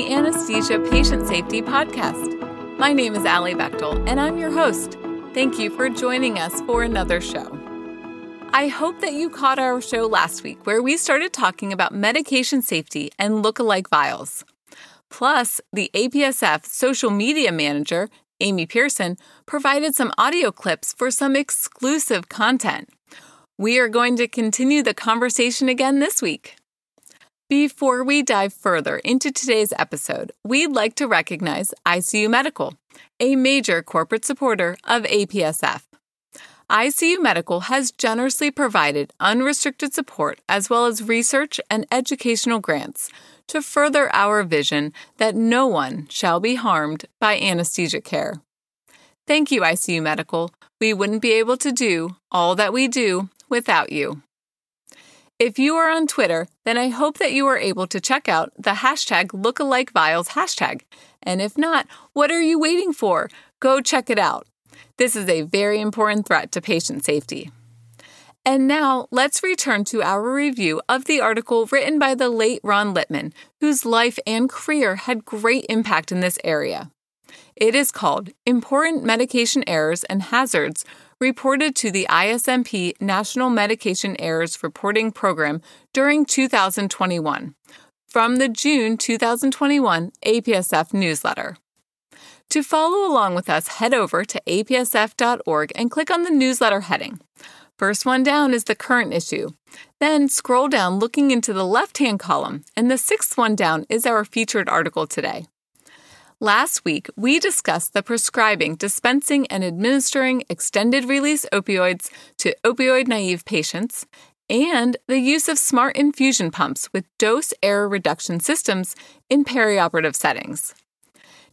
The Anesthesia Patient Safety Podcast. My name is Allie Bechtel, and I'm your host. Thank you for joining us for another show. I hope that you caught our show last week where we started talking about medication safety and look-alike vials. Plus, the APSF social media manager, Amy Pearson, provided some audio clips for some exclusive content. We are going to continue the conversation again this week. Before we dive further into today's episode, we'd like to recognize ICU Medical, a major corporate supporter of APSF. ICU Medical has generously provided unrestricted support as well as research and educational grants to further our vision that no one shall be harmed by anesthesia care. Thank you, ICU Medical. We wouldn't be able to do all that we do without you. If you are on Twitter, then I hope that you are able to check out the hashtag lookalikevials hashtag. And if not, what are you waiting for? Go check it out. This is a very important threat to patient safety. And now let's return to our review of the article written by the late Ron Litman, whose life and career had great impact in this area. It is called Important Medication Errors and Hazards reported to the ISMP National Medication Errors Reporting Program during 2021 from the June 2021 APSF newsletter. To follow along with us, head over to apsf.org and click on the newsletter heading. First one down is the current issue. Then scroll down looking into the left hand column, and the sixth one down is our featured article today. Last week, we discussed the prescribing, dispensing, and administering extended release opioids to opioid naive patients and the use of smart infusion pumps with dose error reduction systems in perioperative settings.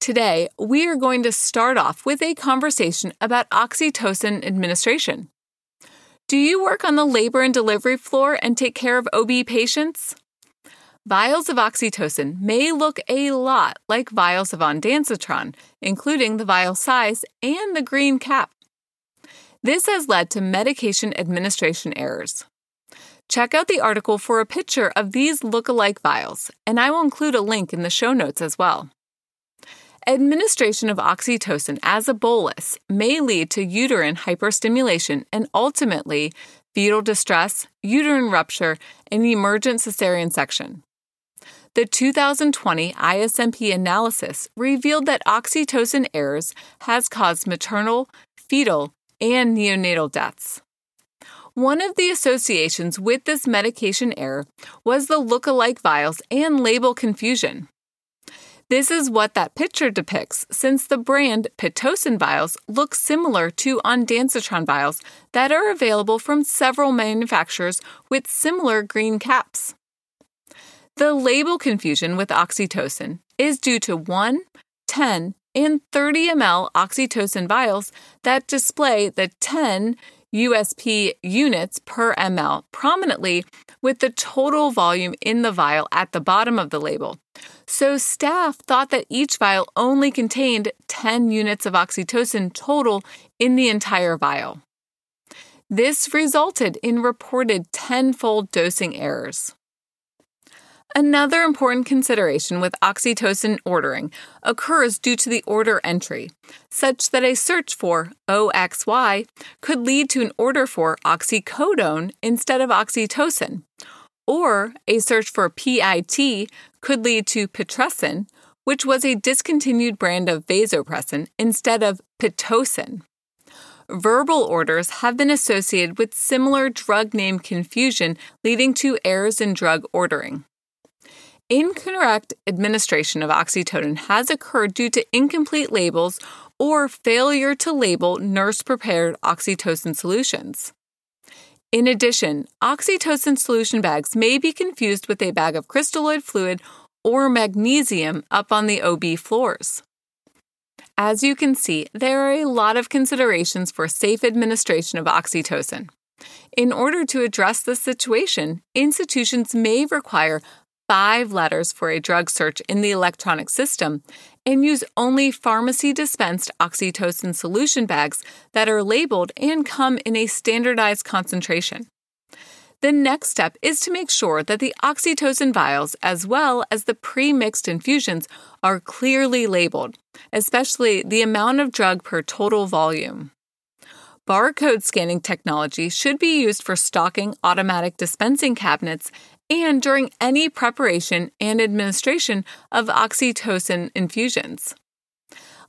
Today, we are going to start off with a conversation about oxytocin administration. Do you work on the labor and delivery floor and take care of OB patients? Vials of oxytocin may look a lot like vials of ondansetron, including the vial size and the green cap. This has led to medication administration errors. Check out the article for a picture of these look-alike vials, and I will include a link in the show notes as well. Administration of oxytocin as a bolus may lead to uterine hyperstimulation and ultimately fetal distress, uterine rupture, and emergent cesarean section. The 2020 ISMP analysis revealed that oxytocin errors has caused maternal, fetal, and neonatal deaths. One of the associations with this medication error was the look-alike vials and label confusion. This is what that picture depicts, since the brand Pitocin vials look similar to ondansetron vials that are available from several manufacturers with similar green caps. The label confusion with oxytocin is due to 1, 10, and 30 ml oxytocin vials that display the 10 USP units per ml prominently with the total volume in the vial at the bottom of the label. So, staff thought that each vial only contained 10 units of oxytocin total in the entire vial. This resulted in reported tenfold dosing errors. Another important consideration with oxytocin ordering occurs due to the order entry, such that a search for OXY could lead to an order for oxycodone instead of oxytocin, or a search for PIT could lead to pitressin, which was a discontinued brand of vasopressin instead of pitocin. Verbal orders have been associated with similar drug name confusion, leading to errors in drug ordering. Incorrect administration of oxytocin has occurred due to incomplete labels or failure to label nurse prepared oxytocin solutions. In addition, oxytocin solution bags may be confused with a bag of crystalloid fluid or magnesium up on the OB floors. As you can see, there are a lot of considerations for safe administration of oxytocin. In order to address this situation, institutions may require five letters for a drug search in the electronic system and use only pharmacy dispensed oxytocin solution bags that are labeled and come in a standardized concentration. The next step is to make sure that the oxytocin vials, as well as the pre mixed infusions, are clearly labeled, especially the amount of drug per total volume. Barcode scanning technology should be used for stocking automatic dispensing cabinets and during any preparation and administration of oxytocin infusions.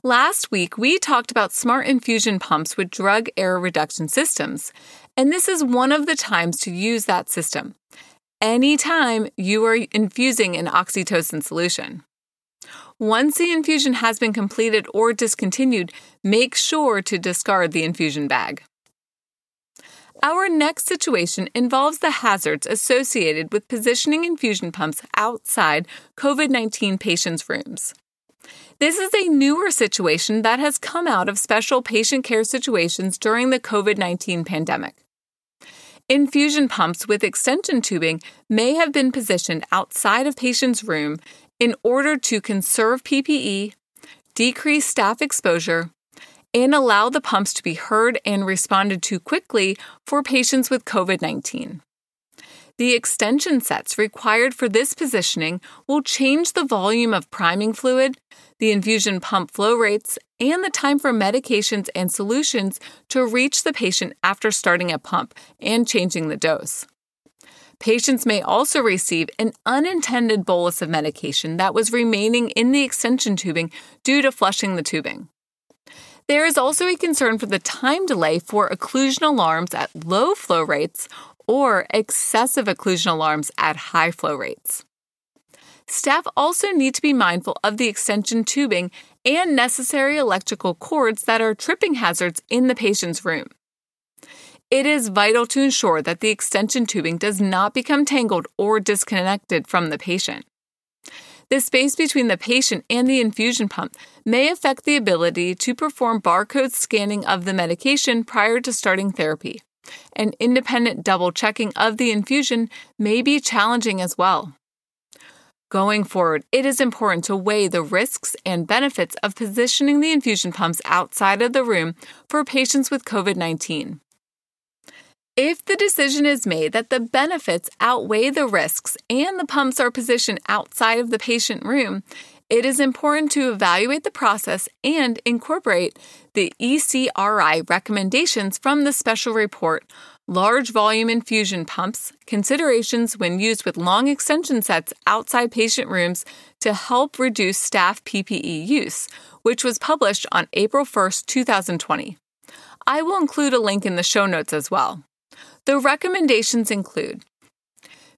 Last week, we talked about smart infusion pumps with drug error reduction systems, and this is one of the times to use that system. Anytime you are infusing an oxytocin solution. Once the infusion has been completed or discontinued, make sure to discard the infusion bag. Our next situation involves the hazards associated with positioning infusion pumps outside COVID 19 patients' rooms. This is a newer situation that has come out of special patient care situations during the COVID 19 pandemic. Infusion pumps with extension tubing may have been positioned outside of patient's room in order to conserve PPE, decrease staff exposure, and allow the pumps to be heard and responded to quickly for patients with COVID 19. The extension sets required for this positioning will change the volume of priming fluid, the infusion pump flow rates, and the time for medications and solutions to reach the patient after starting a pump and changing the dose. Patients may also receive an unintended bolus of medication that was remaining in the extension tubing due to flushing the tubing. There is also a concern for the time delay for occlusion alarms at low flow rates or excessive occlusion alarms at high flow rates. Staff also need to be mindful of the extension tubing and necessary electrical cords that are tripping hazards in the patient's room. It is vital to ensure that the extension tubing does not become tangled or disconnected from the patient. The space between the patient and the infusion pump may affect the ability to perform barcode scanning of the medication prior to starting therapy An independent double checking of the infusion may be challenging as well. Going forward, it is important to weigh the risks and benefits of positioning the infusion pumps outside of the room for patients with COVID 19. If the decision is made that the benefits outweigh the risks and the pumps are positioned outside of the patient room, it is important to evaluate the process and incorporate the ECRI recommendations from the special report Large Volume Infusion Pumps Considerations when Used with Long Extension Sets Outside Patient Rooms to Help Reduce Staff PPE Use, which was published on April 1, 2020. I will include a link in the show notes as well. The recommendations include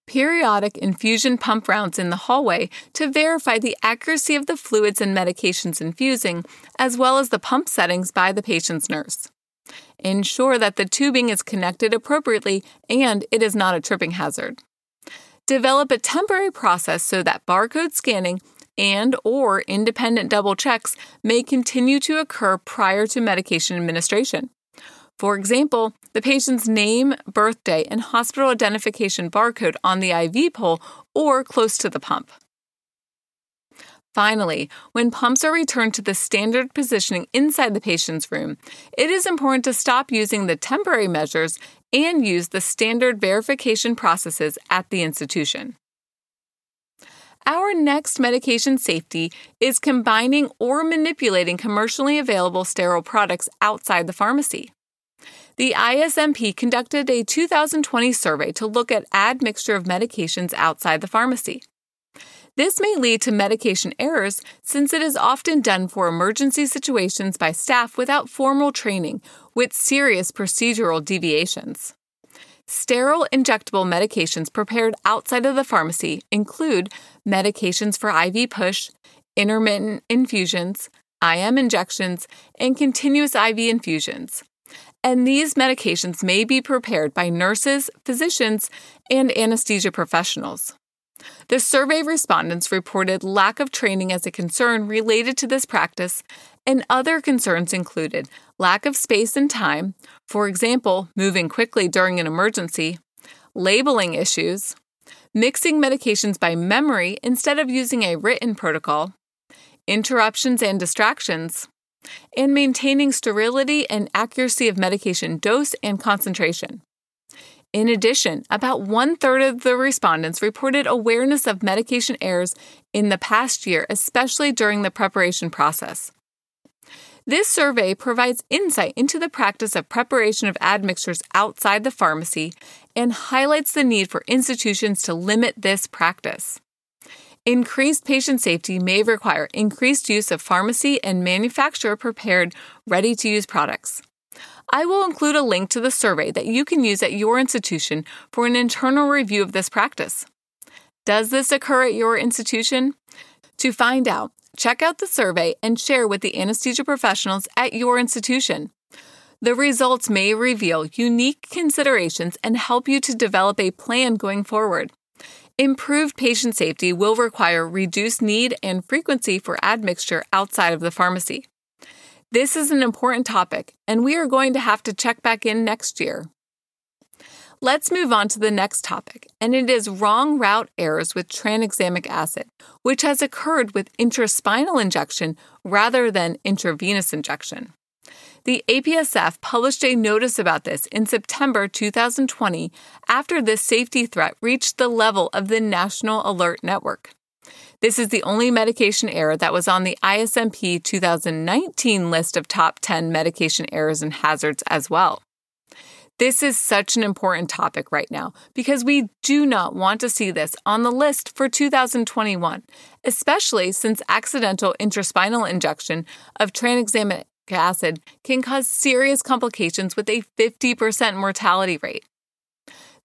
periodic infusion pump rounds in the hallway to verify the accuracy of the fluids and medications infusing, as well as the pump settings by the patient's nurse. Ensure that the tubing is connected appropriately and it is not a tripping hazard. Develop a temporary process so that barcode scanning and or independent double checks may continue to occur prior to medication administration. For example, the patient's name, birthday, and hospital identification barcode on the IV pole or close to the pump. Finally, when pumps are returned to the standard positioning inside the patient's room, it is important to stop using the temporary measures and use the standard verification processes at the institution. Our next medication safety is combining or manipulating commercially available sterile products outside the pharmacy. The ISMP conducted a 2020 survey to look at admixture of medications outside the pharmacy. This may lead to medication errors since it is often done for emergency situations by staff without formal training, with serious procedural deviations. Sterile injectable medications prepared outside of the pharmacy include medications for IV push, intermittent infusions, IM injections, and continuous IV infusions and these medications may be prepared by nurses, physicians, and anesthesia professionals. The survey respondents reported lack of training as a concern related to this practice, and other concerns included lack of space and time, for example, moving quickly during an emergency, labeling issues, mixing medications by memory instead of using a written protocol, interruptions and distractions, and maintaining sterility and accuracy of medication dose and concentration. In addition, about one third of the respondents reported awareness of medication errors in the past year, especially during the preparation process. This survey provides insight into the practice of preparation of admixtures outside the pharmacy and highlights the need for institutions to limit this practice. Increased patient safety may require increased use of pharmacy and manufacturer prepared, ready to use products. I will include a link to the survey that you can use at your institution for an internal review of this practice. Does this occur at your institution? To find out, check out the survey and share with the anesthesia professionals at your institution. The results may reveal unique considerations and help you to develop a plan going forward. Improved patient safety will require reduced need and frequency for admixture outside of the pharmacy. This is an important topic, and we are going to have to check back in next year. Let's move on to the next topic, and it is wrong route errors with tranexamic acid, which has occurred with intraspinal injection rather than intravenous injection. The APSF published a notice about this in September 2020 after this safety threat reached the level of the National Alert Network. This is the only medication error that was on the ISMP 2019 list of top 10 medication errors and hazards as well. This is such an important topic right now because we do not want to see this on the list for 2021, especially since accidental intraspinal injection of tranexamic acid can cause serious complications with a 50% mortality rate.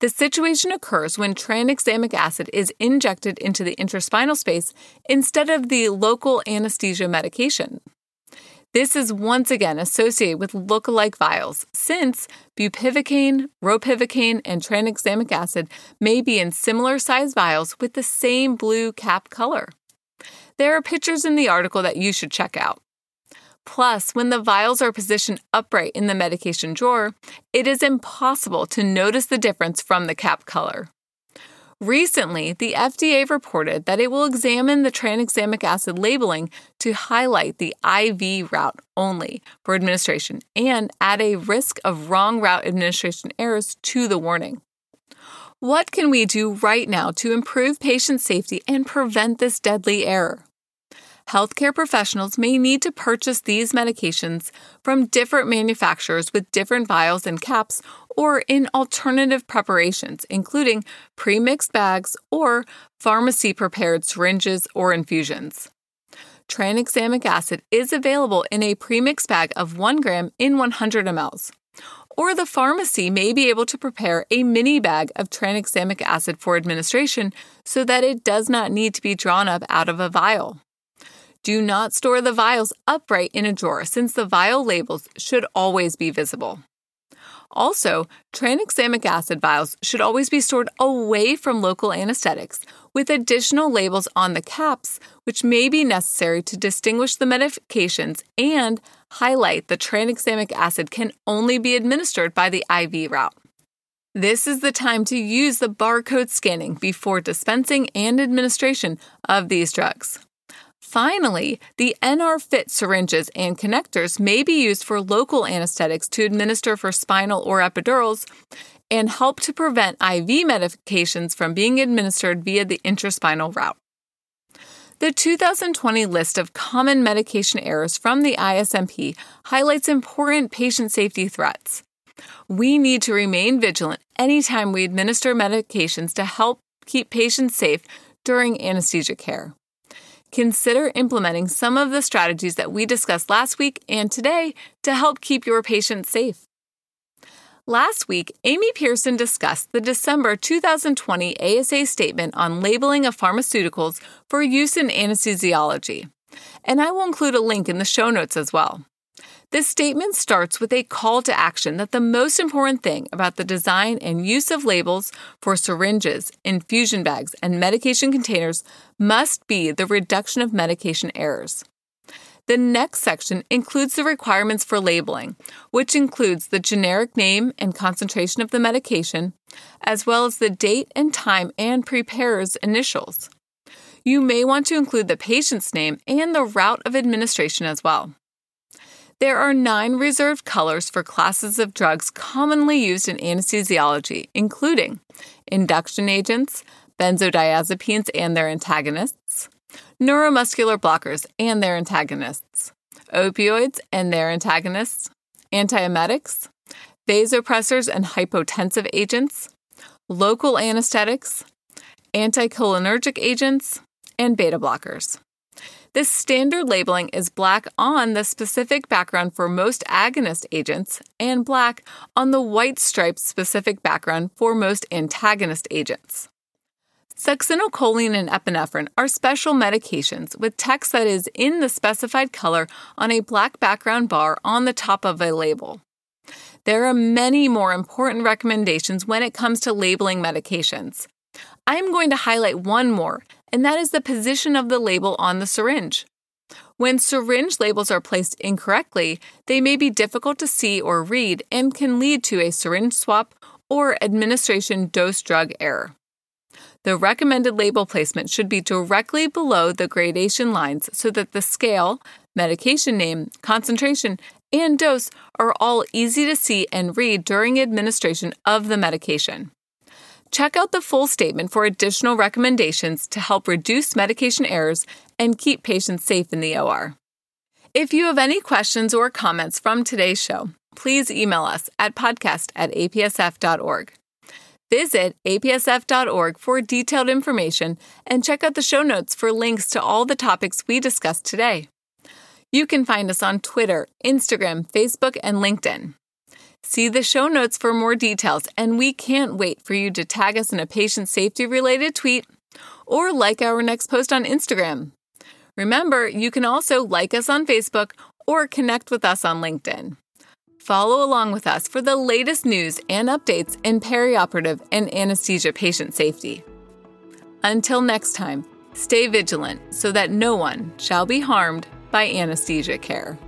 The situation occurs when tranexamic acid is injected into the intraspinal space instead of the local anesthesia medication. This is once again associated with look-alike vials, since bupivacaine, ropivacaine, and tranexamic acid may be in similar size vials with the same blue cap color. There are pictures in the article that you should check out. Plus, when the vials are positioned upright in the medication drawer, it is impossible to notice the difference from the cap color. Recently, the FDA reported that it will examine the tranexamic acid labeling to highlight the IV route only for administration and add a risk of wrong route administration errors to the warning. What can we do right now to improve patient safety and prevent this deadly error? Healthcare professionals may need to purchase these medications from different manufacturers with different vials and caps or in alternative preparations, including pre-mixed bags or pharmacy prepared syringes or infusions. Tranexamic acid is available in a premixed bag of 1 gram in 100 mLs. Or the pharmacy may be able to prepare a mini bag of tranexamic acid for administration so that it does not need to be drawn up out of a vial. Do not store the vials upright in a drawer since the vial labels should always be visible. Also, tranexamic acid vials should always be stored away from local anesthetics, with additional labels on the caps, which may be necessary to distinguish the medications and highlight that tranexamic acid can only be administered by the IV route. This is the time to use the barcode scanning before dispensing and administration of these drugs. Finally, the NRFit syringes and connectors may be used for local anesthetics to administer for spinal or epidurals and help to prevent IV medications from being administered via the intraspinal route. The 2020 list of common medication errors from the ISMP highlights important patient safety threats. We need to remain vigilant anytime we administer medications to help keep patients safe during anesthesia care. Consider implementing some of the strategies that we discussed last week and today to help keep your patients safe. Last week, Amy Pearson discussed the December 2020 ASA statement on labeling of pharmaceuticals for use in anesthesiology, and I will include a link in the show notes as well. This statement starts with a call to action that the most important thing about the design and use of labels for syringes, infusion bags, and medication containers must be the reduction of medication errors. The next section includes the requirements for labeling, which includes the generic name and concentration of the medication, as well as the date and time and preparer's initials. You may want to include the patient's name and the route of administration as well. There are nine reserved colors for classes of drugs commonly used in anesthesiology, including induction agents, benzodiazepines and their antagonists, neuromuscular blockers and their antagonists, opioids and their antagonists, antiemetics, vasopressors and hypotensive agents, local anesthetics, anticholinergic agents, and beta blockers. This standard labeling is black on the specific background for most agonist agents and black on the white striped specific background for most antagonist agents. Succinylcholine and epinephrine are special medications with text that is in the specified color on a black background bar on the top of a label. There are many more important recommendations when it comes to labeling medications. I'm going to highlight one more, and that is the position of the label on the syringe. When syringe labels are placed incorrectly, they may be difficult to see or read and can lead to a syringe swap or administration dose drug error. The recommended label placement should be directly below the gradation lines so that the scale, medication name, concentration, and dose are all easy to see and read during administration of the medication. Check out the full statement for additional recommendations to help reduce medication errors and keep patients safe in the OR. If you have any questions or comments from today's show, please email us at podcast at apsf.org. Visit apsf.org for detailed information and check out the show notes for links to all the topics we discussed today. You can find us on Twitter, Instagram, Facebook, and LinkedIn. See the show notes for more details, and we can't wait for you to tag us in a patient safety related tweet or like our next post on Instagram. Remember, you can also like us on Facebook or connect with us on LinkedIn. Follow along with us for the latest news and updates in perioperative and anesthesia patient safety. Until next time, stay vigilant so that no one shall be harmed by anesthesia care.